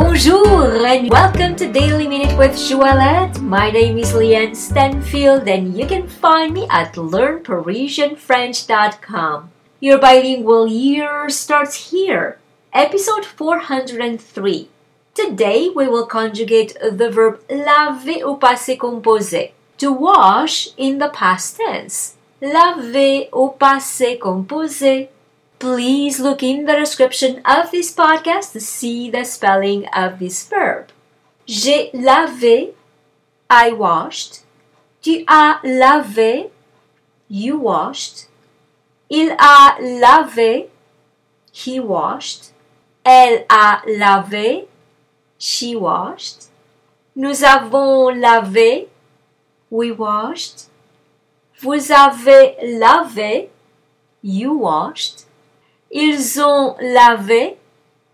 Bonjour and welcome to Daily Minute with Joëlette. My name is Leanne Stanfield and you can find me at learnparisianfrench.com. Your bilingual year starts here. Episode 403. Today we will conjugate the verb laver au passé composé. To wash in the past tense. Laver au passé composé. Please look in the description of this podcast to see the spelling of this verb. J'ai lavé, I washed. Tu as lavé, you washed. Il a lavé, he washed. Elle a lavé, she washed. Nous avons lavé, we washed. Vous avez lavé, you washed. Ils ont lavé,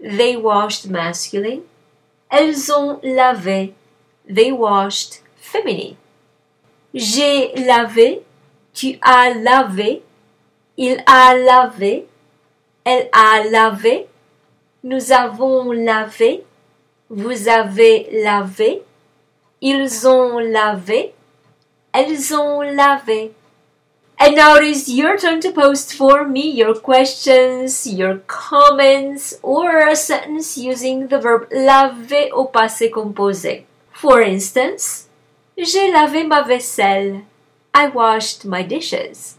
they washed masculine. Elles ont lavé, they washed feminine. J'ai lavé, tu as lavé, il a lavé, elle a lavé, nous avons lavé, vous avez lavé, ils ont lavé, elles ont lavé. And now it is your turn to post for me your questions, your comments, or a sentence using the verb laver au passé composé. For instance, j'ai lavé ma vaisselle. I washed my dishes.